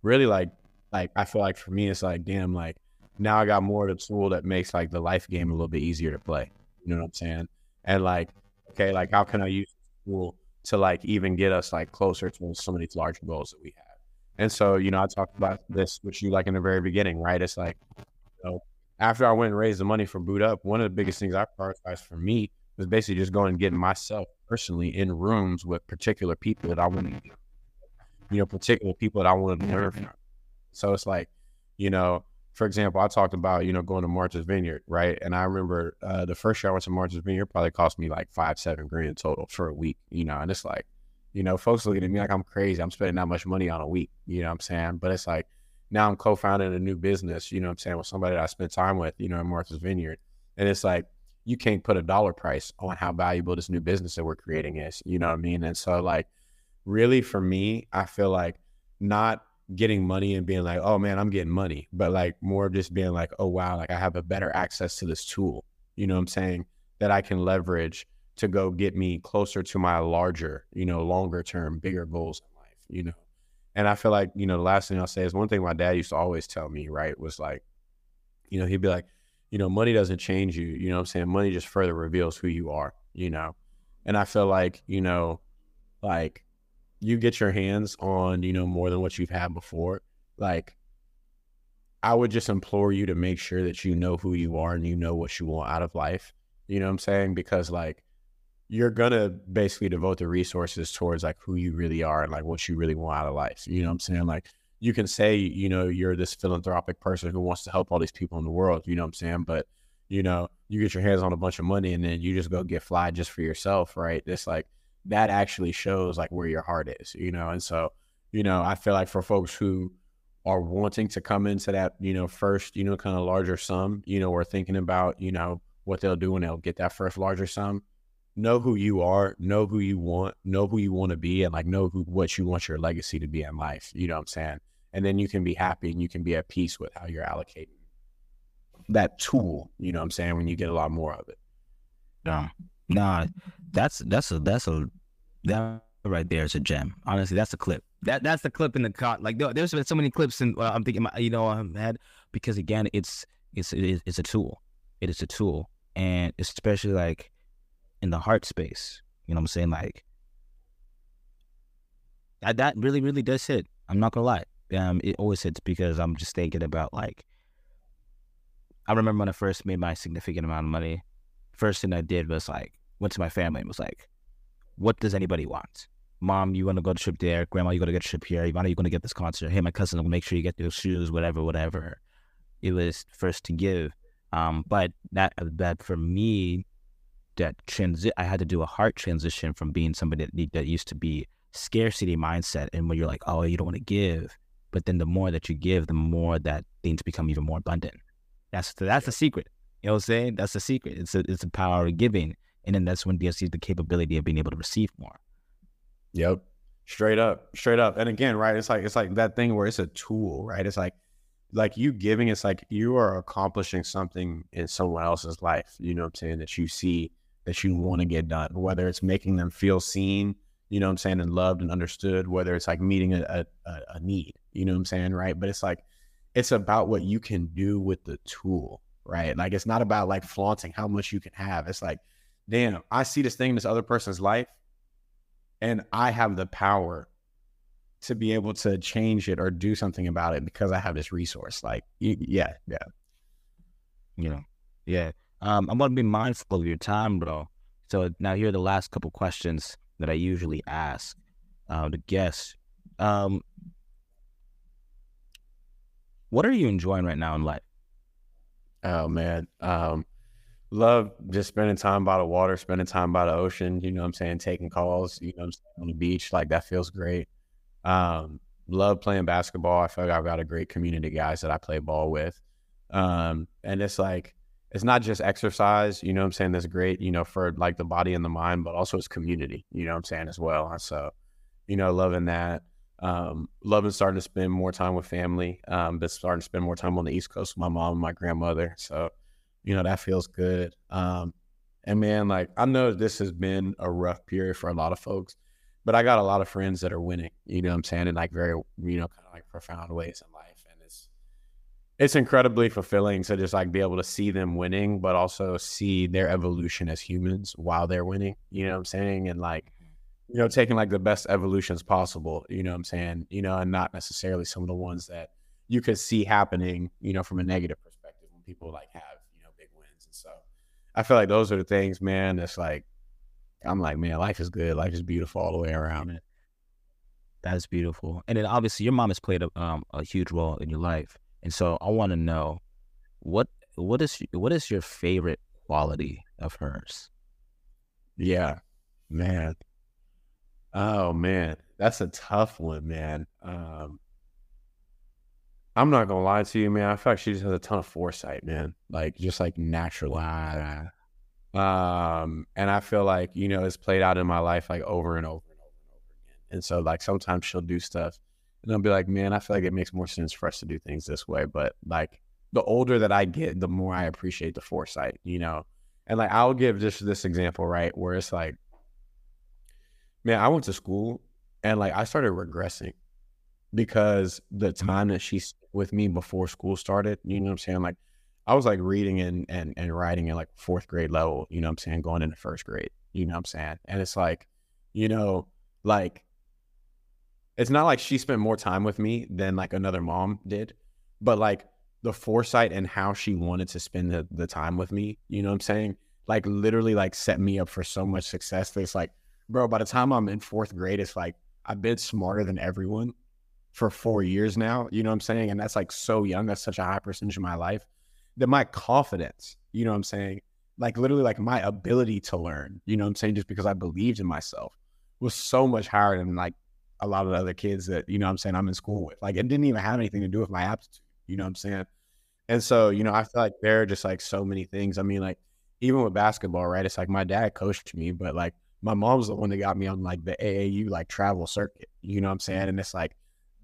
really like like I feel like for me it's like damn like now I got more of the tool that makes like the life game a little bit easier to play. You know what I'm saying? And like, okay, like how can I use this tool to like even get us like closer to some of these larger goals that we have? And so, you know, I talked about this with you like in the very beginning, right? It's like, you know, after I went and raised the money for BootUp, one of the biggest things I prioritized for me was basically just going and getting myself personally in rooms with particular people that I wanted, you know, particular people that I wanted to learn from. So it's like, you know, for example, I talked about, you know, going to Martha's Vineyard, right? And I remember uh, the first year I went to Martha's Vineyard probably cost me like five, seven grand total for a week, you know, and it's like, you know, folks looking at me like I'm crazy. I'm spending that much money on a week, you know what I'm saying? But it's like, now I'm co-founding a new business, you know what I'm saying, with somebody that I spent time with, you know, in Martha's Vineyard. And it's like, you can't put a dollar price on how valuable this new business that we're creating is, you know what I mean? And so like, really for me, I feel like not getting money and being like, oh man, I'm getting money, but like more of just being like, oh wow, like I have a better access to this tool, you know what I'm saying, that I can leverage to go get me closer to my larger, you know, longer term, bigger goals in life, you know. And I feel like, you know, the last thing I'll say is one thing my dad used to always tell me, right, was like, you know, he'd be like, you know, money doesn't change you, you know what I'm saying? Money just further reveals who you are, you know. And I feel like, you know, like you get your hands on, you know, more than what you've had before, like I would just implore you to make sure that you know who you are and you know what you want out of life. You know what I'm saying? Because like you're gonna basically devote the resources towards like who you really are and like what you really want out of life. You know what I'm saying? Like you can say, you know, you're this philanthropic person who wants to help all these people in the world, you know what I'm saying? But, you know, you get your hands on a bunch of money and then you just go get fly just for yourself, right? It's like that actually shows like where your heart is, you know. And so, you know, I feel like for folks who are wanting to come into that, you know, first, you know, kind of larger sum, you know, or thinking about, you know, what they'll do when they'll get that first larger sum. Know who you are, know who you want, know who you want to be, and like know who what you want your legacy to be in life. You know what I'm saying? And then you can be happy and you can be at peace with how you're allocating that tool, you know what I'm saying, when you get a lot more of it. Yeah. Nah, that's that's a that's a that right there is a gem. Honestly, that's a clip. That that's the clip in the cut. Like there's been so many clips, and I'm thinking, you know, I've had because again, it's it's it's a tool. It is a tool, and especially like in the heart space. You know what I'm saying? Like that, that really really does hit. I'm not gonna lie. Um, it always hits because I'm just thinking about like. I remember when I first made my significant amount of money. First thing I did was like went to my family and was like, what does anybody want? Mom, you want to go to trip there? Grandma, you got to get a trip here. Ivana, you to get this concert? Hey, my cousin will make sure you get those shoes, whatever, whatever. It was first to give. Um, but that that for me, that transit, I had to do a heart transition from being somebody that, that used to be scarcity mindset, and when you're like, oh, you don't want to give, but then the more that you give, the more that things become even more abundant. That's the, that's the secret. You know what I'm saying? That's the secret. It's a, it's the power of giving. And then that's when DS sees the capability of being able to receive more. Yep. Straight up. Straight up. And again, right, it's like it's like that thing where it's a tool, right? It's like like you giving, it's like you are accomplishing something in someone else's life, you know what I'm saying, that you see that you want to get done, whether it's making them feel seen, you know what I'm saying, and loved and understood, whether it's like meeting a, a, a need, you know what I'm saying, right? But it's like it's about what you can do with the tool, right? Like it's not about like flaunting how much you can have. It's like damn, I see this thing in this other person's life and I have the power to be able to change it or do something about it because I have this resource. Like, yeah, yeah. You know, yeah. Um, I'm going to be mindful of your time, bro. So now here are the last couple questions that I usually ask uh, the guests. Um, what are you enjoying right now in life? Oh man, um, love just spending time by the water, spending time by the ocean, you know what I'm saying, taking calls, you know I'm saying, on the beach. Like that feels great. Um, love playing basketball. I feel like I've got a great community of guys that I play ball with. Um, and it's like it's not just exercise, you know what I'm saying, that's great, you know, for like the body and the mind, but also it's community, you know what I'm saying, as well. So, you know, loving that. Um, loving starting to spend more time with family. Um, but starting to spend more time on the East Coast with my mom and my grandmother. So, you know, that feels good. Um, and man, like I know this has been a rough period for a lot of folks, but I got a lot of friends that are winning, you know what I'm saying, in like very, you know, kind of like profound ways. And it's it's incredibly fulfilling to just like be able to see them winning, but also see their evolution as humans while they're winning. You know what I'm saying? And like you know, taking like the best evolutions possible, you know what I'm saying? You know, and not necessarily some of the ones that you could see happening, you know, from a negative perspective when people like have, you know, big wins. And so I feel like those are the things, man, that's like I'm like, man, life is good. Life is beautiful all the way around. That's beautiful. And then obviously your mom has played a um a huge role in your life. And so I want to know what what is what is your favorite quality of hers? Yeah. Man, Oh man, that's a tough one, man. Um, I'm not gonna lie to you, man. I feel like she just has a ton of foresight, man. Like just like natural. Wow. Um, and I feel like you know it's played out in my life like over and over and over and over again. And so like sometimes she'll do stuff, and I'll be like, man, I feel like it makes more sense for us to do things this way. But like the older that I get, the more I appreciate the foresight, you know. And like I'll give just this example, right, where it's like man, I went to school and like I started regressing because the mm-hmm. time that she's with me before school started, you know what I'm saying? Like I was like reading and and and writing in like fourth grade level, you know what I'm saying, going into first grade, you know what I'm saying? And it's like, you know, like it's not like she spent more time with me than like another mom did, but like the foresight and how she wanted to spend the, the time with me, you know what I'm saying? Like literally like set me up for so much success. It's like bro, by the time I'm in fourth grade, it's like I've been smarter than everyone for four years now. You know what I'm saying? And that's like so young. That's such a high percentage of my life that my confidence, you know what I'm saying? Like literally like my ability to learn, you know what I'm saying? Just because I believed in myself was so much higher than like a lot of the other kids that, you know what I'm saying, I'm in school with. Like it didn't even have anything to do with my aptitude, you know what I'm saying? And so, you know, I feel like there are just like so many things. I mean, like even with basketball, right? It's like my dad coached me, but like my mom's the one that got me on like the AAU like travel circuit. You know what I'm saying? And it's like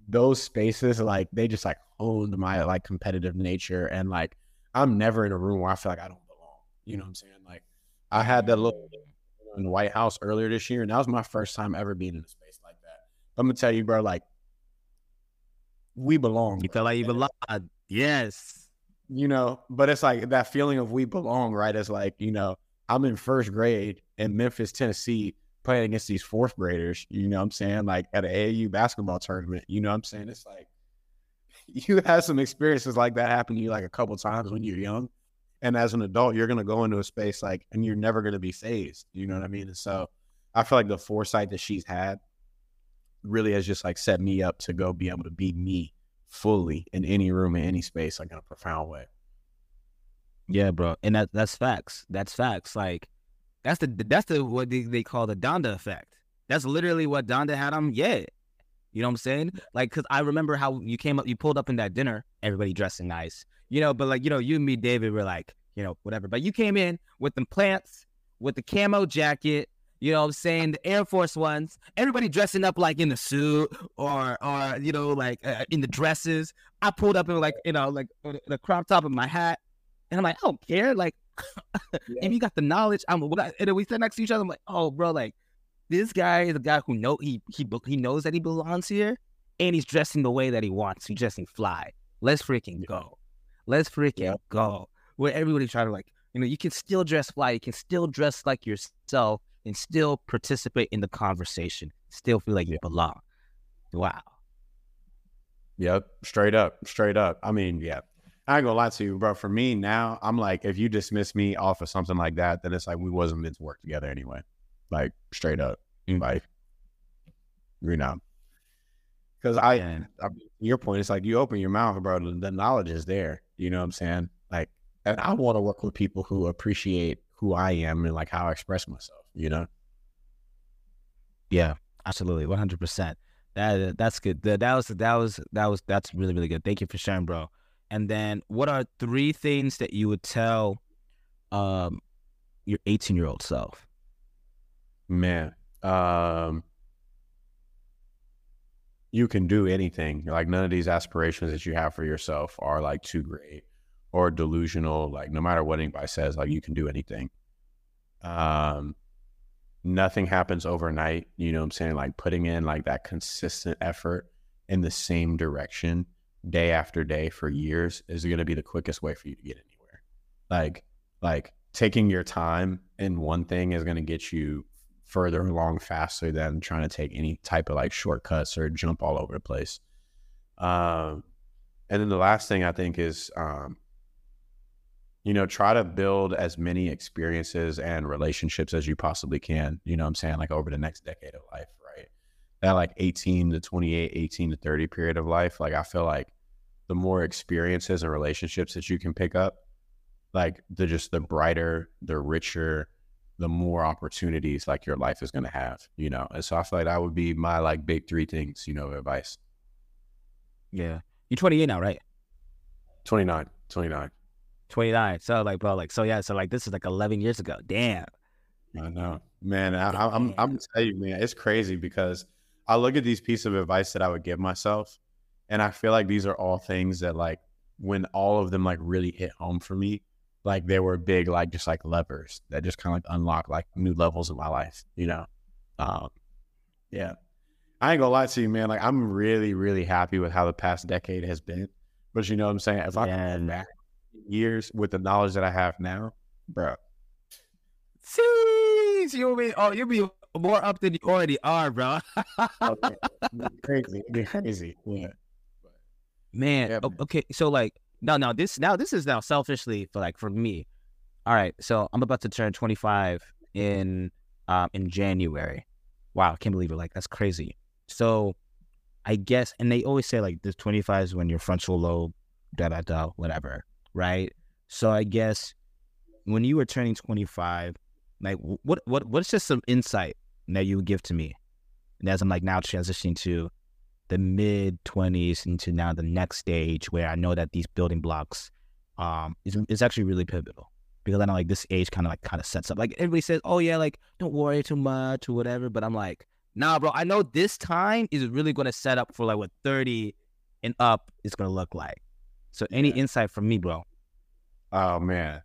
those spaces, like they just like honed my like competitive nature. And like I'm never in a room where I feel like I don't belong. You know what I'm saying? Like I had that little in the White House earlier this year, and that was my first time ever being in a space. I'm gonna tell you, bro, like we belong. You feel like you belong. Yes. You know, but it's like that feeling of we belong, right? It's like, you know, I'm in first grade in Memphis, Tennessee, playing against these fourth graders, you know what I'm saying? Like at an AAU basketball tournament, you know what I'm saying? It's like you have some experiences like that happen to you like a couple times when you're young. And as an adult, you're gonna go into a space like and you're never gonna be phased. You know what I mean? And so I feel like the foresight that she's had really has just like set me up to go be able to be me fully in any room in any space, like in a profound way. Yeah, bro, and that that's facts. That's facts. Like that's the that's the what they, they call the Donda effect. That's literally what Donda had on. Yeah, you know what I'm saying? Like, cause I remember how you came up, you pulled up in that dinner, everybody dressing nice, you know. But like, you know, you and me, David, were like, you know, whatever. But you came in with them plants, with the camo jacket, you know what I'm saying? The Air Force ones, everybody dressing up like in the suit or, or you know, like uh, in the dresses. I pulled up in like, you know, like the crop top of my hat. And I'm like, I don't care. Like, yeah. if you got the knowledge, I'm. And then we sit next to each other. I'm like, oh, bro, like this guy is a guy who know he he he knows that he belongs here, and he's dressing the way that he wants. He's dressing fly. Let's freaking go. Let's freaking yeah. go. Where everybody try to like, you know, you can still dress fly. You can still dress like yourself and still participate in the conversation. Still feel like you belong. Wow. Yep. Straight up. Straight up. I mean, yeah. I ain't gonna lie to you, bro. For me now, I'm like, if you dismiss me off of something like that, then it's like we wasn't meant to work together anyway. Like straight up, mm. like you know, because I, I, your point, it's like you open your mouth, bro. The knowledge is there. You know what I'm saying? Like, and I want to work with people who appreciate who I am and like how I express myself. You know? Yeah, absolutely, 100. percent That that's good. That, that was that was that was that's really really good. Thank you for sharing, bro. And then what are three things that you would tell um, your 18 year old self? Man, um, you can do anything. Like none of these aspirations that you have for yourself are like too great or delusional. Like no matter what anybody says, like you can do anything. Um, nothing happens overnight. You know what I'm saying? Like putting in like that consistent effort in the same direction day after day for years is going to be the quickest way for you to get anywhere. Like, like taking your time in one thing is going to get you further along faster than trying to take any type of like shortcuts or jump all over the place. Um, and then the last thing I think is, um, you know, try to build as many experiences and relationships as you possibly can. You know what I'm saying? Like over the next decade of life, right? That like 18 to 28, 18 to 30 period of life. Like I feel like the more experiences and relationships that you can pick up, like the just the brighter, the richer, the more opportunities like your life is going to have, you know? And so I feel like that would be my like big three things, you know, advice. Yeah. You're 28 now, right? 29, 29. 29. So like, bro, like, so yeah, so like this is like 11 years ago. Damn. I know, man. I, am I'm, I'm telling you, man, it's crazy because I look at these pieces of advice that I would give myself, and I feel like these are all things that like when all of them like really hit home for me, like they were big, like just like levers that just kind of like unlock like new levels in my life, you know? Um, yeah. I ain't gonna lie to you, man. Like I'm really, really happy with how the past decade has been. But you know what I'm saying? If I yeah. back years with the knowledge that I have now, bro. Jeez, you'll be oh you'll be more up than you already are, bro. okay. Crazy, crazy, yeah. Man, yeah, man, okay, so like no, no, this now this is now selfishly for like for me. All right, so I'm about to turn 25 in um in January. Wow, I can't believe it. Like that's crazy. So I guess, and they always say like this 25 is when your frontal lobe, da da da, whatever right? So I guess when you were turning 25, like what what what's just some insight that you would give to me? And as I'm like now transitioning to the mid 20s into now the next stage where I know that these building blocks um is is actually really pivotal because I know like this age kind of like kind of sets up. Like everybody says, oh yeah, like don't worry too much or whatever, but I'm like, nah, bro, I know this time is really going to set up for like what 30 and up is going to look like. So any yeah. insight from me, bro? Oh man,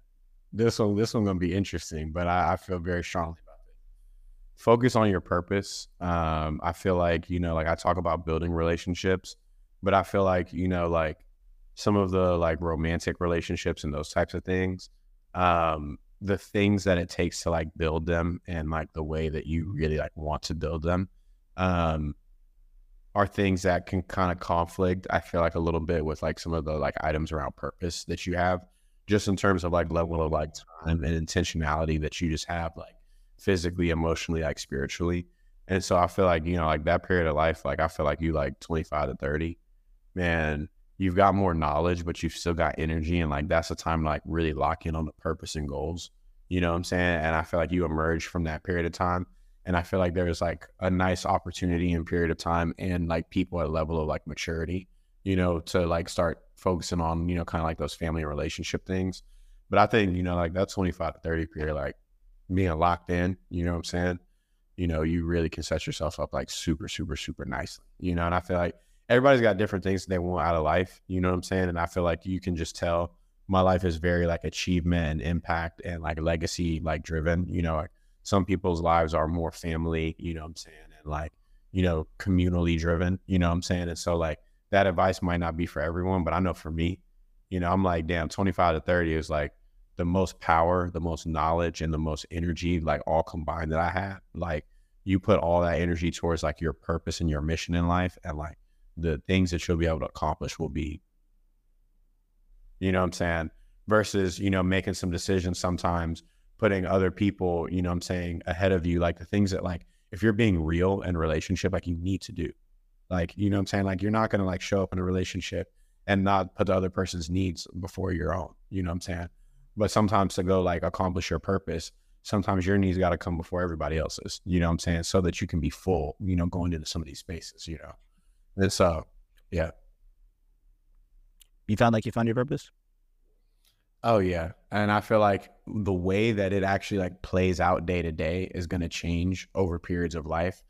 this one this one gonna be interesting, but I, I feel very strongly about it. Focus on your purpose. Um, I feel like you know, like I talk about building relationships, but I feel like you know, like some of the like romantic relationships and those types of things. Um, the things that it takes to like build them and like the way that you really like want to build them um are things that can kind of conflict i feel like a little bit with like some of the like items around purpose that you have just in terms of like level of like time and intentionality that you just have like physically emotionally like spiritually. And so i feel like you know like that period of life like i feel like you like 25 to 30 man you've got more knowledge but you've still got energy and like that's the time to like really lock in on the purpose and goals you know what i'm saying? And i feel like you emerge from that period of time and I feel like there's like a nice opportunity and period of time and like people at a level of like maturity, you know, to like start focusing on, you know, kind of like those family relationship things. But I think, you know, like that 25 to 30 period, like being locked in, you know what I'm saying? You know, you really can set yourself up like super, super, super nicely, you know, and I feel like everybody's got different things they want out of life, you know what I'm saying? And I feel like you can just tell my life is very like achievement and impact and like legacy like driven, you know, like some people's lives are more family, you know what I'm saying, and like, you know, communally driven, you know what I'm saying? And so like that advice might not be for everyone, but I know for me, you know, I'm like, damn, 25 to 30 is like the most power, the most knowledge, and the most energy, like all combined that I have. Like you put all that energy towards like your purpose and your mission in life, and like the things that you'll be able to accomplish will be, you know what I'm saying? Versus, you know, making some decisions sometimes putting other people, you know I'm saying, ahead of you, like the things that like if you're being real in relationship, like you need to do. Like, you know I'm saying? Like you're not gonna like show up in a relationship and not put the other person's needs before your own. You know I'm saying? But sometimes to go like accomplish your purpose, sometimes your needs gotta come before everybody else's. You know I'm saying? So that you can be full, you know, going into some of these spaces, you know. And so yeah. You found like you found your purpose? Oh yeah. And I feel like the way that it actually like plays out day to day is going to change over periods of life.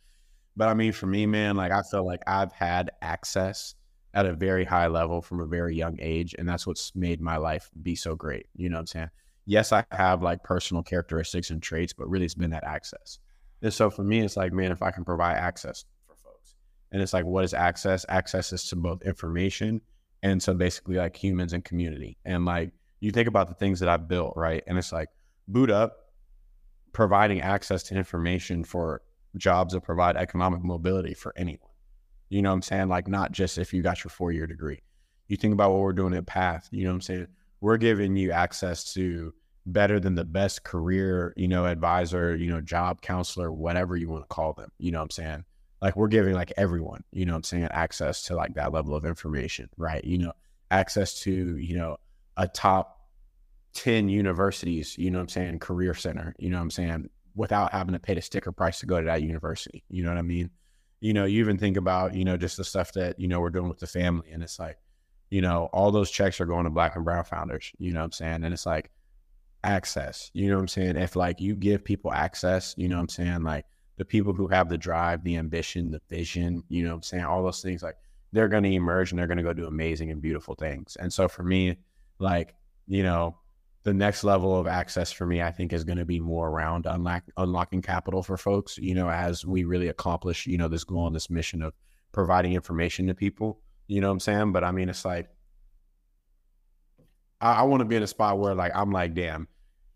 But I mean, for me, man, like I feel like I've had access at a very high level from a very young age. And that's what's made my life be so great. You know what I'm saying? Yes, I have like personal characteristics and traits, but really it's been that access. And so for me, it's like, man, if I can provide access for folks, and it's like, what is access? Access is to both information and so basically like humans and community. And like you think about the things that I've built, right? And it's like BootUp, providing access to information for jobs that provide economic mobility for anyone. You know what I'm saying? Like not just if you got your four year degree. You think about what we're doing at Path, you know what I'm saying? We're giving you access to better than the best career, you know, advisor, you know, job counselor, whatever you want to call them. You know what I'm saying? Like we're giving like everyone, you know what I'm saying, access to like that level of information, right? You know, access to, you know, a top 10 universities, you know what I'm saying, career center, you know what I'm saying, without having to pay the sticker price to go to that university. You know what I mean? You know, you even think about, you know, just the stuff that, you know, we're doing with the family. And it's like, you know, all those checks are going to black and brown founders, you know what I'm saying? And it's like access, you know what I'm saying? If like you give people access, you know what I'm saying? Like the people who have the drive, the ambition, the vision, you know what I'm saying? All those things, like they're going to emerge and they're going to go do amazing and beautiful things. And so for me, like, you know, the next level of access for me, I think, is going to be more around unlock, unlocking capital for folks. You know, as we really accomplish, you know, this goal and this mission of providing information to people. You know what I'm saying? But I mean, it's like I, I want to be in a spot where, like, I'm like, damn,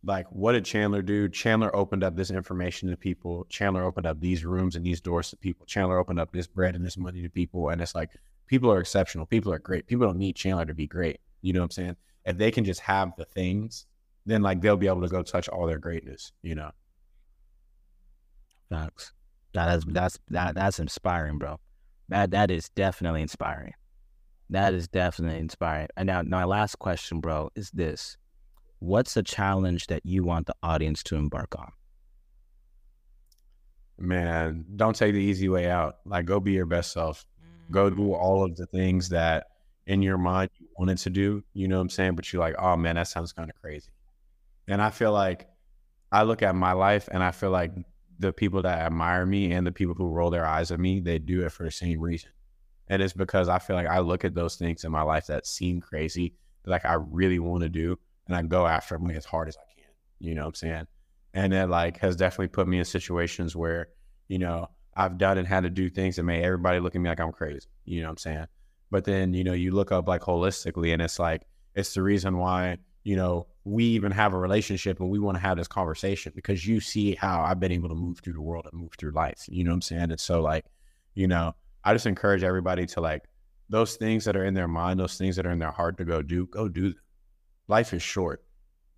like, what did Chandler do? Chandler opened up this information to people. Chandler opened up these rooms and these doors to people. Chandler opened up this bread and this money to people. And it's like, people are exceptional. People are great. People don't need Chandler to be great. You know what I'm saying? If they can just have the things, then like they'll be able to go touch all their greatness, you know. Facts. That's that's that that's inspiring, bro. That that is definitely inspiring. That is definitely inspiring. And now, my last question, bro, is this: What's a challenge that you want the audience to embark on? Man, don't take the easy way out. Like, go be your best self. Go do mm. all of the things that in your mind you wanted to do, you know what I'm saying? But you're like, oh man, that sounds kind of crazy. And I feel like I look at my life and I feel like the people that admire me and the people who roll their eyes at me, they do it for the same reason. And it's because I feel like I look at those things in my life that seem crazy, that like I really want to do, and I go after them as hard as I can. You know what I'm saying? And it like has definitely put me in situations where, you know, I've done and had to do things that made everybody look at me like I'm crazy. You know what I'm saying? But then, you know, you look up like holistically and it's like, it's the reason why, you know, we even have a relationship and we want to have this conversation because you see how I've been able to move through the world and move through life. You know what I'm saying? And so, like, you know, I just encourage everybody to like those things that are in their mind, those things that are in their heart to go do, go do them. Life is short.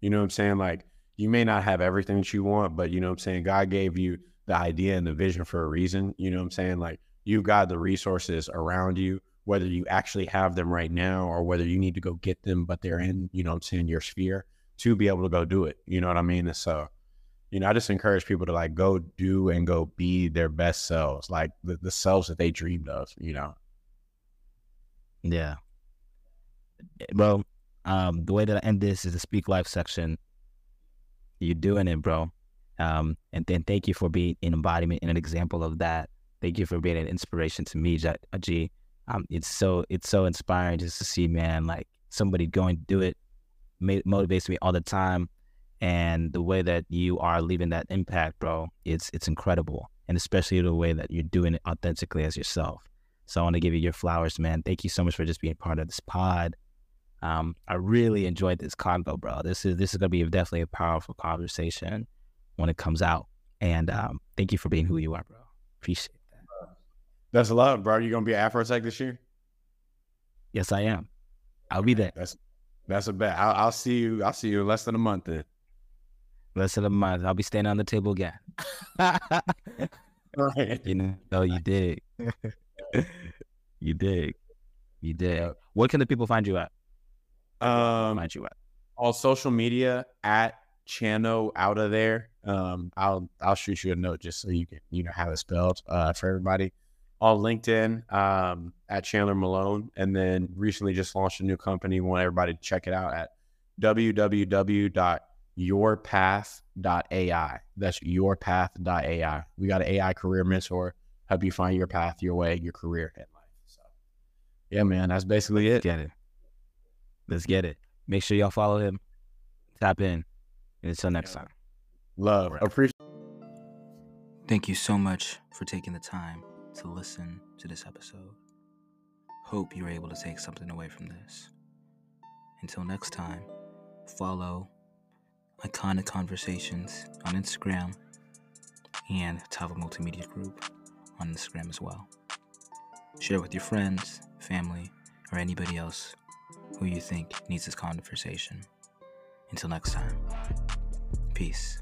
You know what I'm saying? Like, you may not have everything that you want, but you know what I'm saying? God gave you the idea and the vision for a reason. You know what I'm saying? Like, you've got the resources around you whether you actually have them right now or whether you need to go get them, but they're in, you know I'm saying, your sphere to be able to go do it. You know what I mean? And so, you know, I just encourage people to like go do and go be their best selves, like the, the selves that they dreamed of, you know? Yeah. Well, um, the way that I end this is the speak life section. You're doing it, bro. Um, and then thank you for being an embodiment and an example of that. Thank you for being an inspiration to me, G um, it's so it's so inspiring just to see, man, like somebody going to do it motivates me all the time. And the way that you are leaving that impact, bro, it's it's incredible. And especially the way that you're doing it authentically as yourself. So I want to give you your flowers, man. Thank you so much for just being part of this pod. Um, I really enjoyed this convo, bro. This is this is gonna be definitely a powerful conversation when it comes out. And um, thank you for being who you are, bro. Appreciate that's a lot, bro. You gonna be at Afrotech this year? Yes, I am. I'll be there. That's that's a bet. I'll, I'll, see you. I'll see you in less than a month then. Less than a month. I'll be standing on the table again. right. You know, you dig. you dig. You dig. Where can the people find you at? Um, find you at all social media at Chano out of there. Um, I'll I'll shoot you a note just so you can you know have it spelled uh, for everybody on LinkedIn um, at Chandler Malone, and then recently just launched a new company. Want everybody to check it out at www.yourpath.ai. That's yourpath.ai. We got an AI career mentor help you find your path, your way, your career in life. So, yeah, man, that's basically Let's it. get it. Let's get it. Make sure y'all follow him. Tap in. And until next time. Love, appreciate. Thank you so much for taking the time to listen to this episode. Hope you're able to take something away from this. Until next time, follow Iconic Conversations on Instagram and Tava Multimedia Group on Instagram as well. Share with your friends, family, or anybody else who you think needs this conversation. Until next time, peace.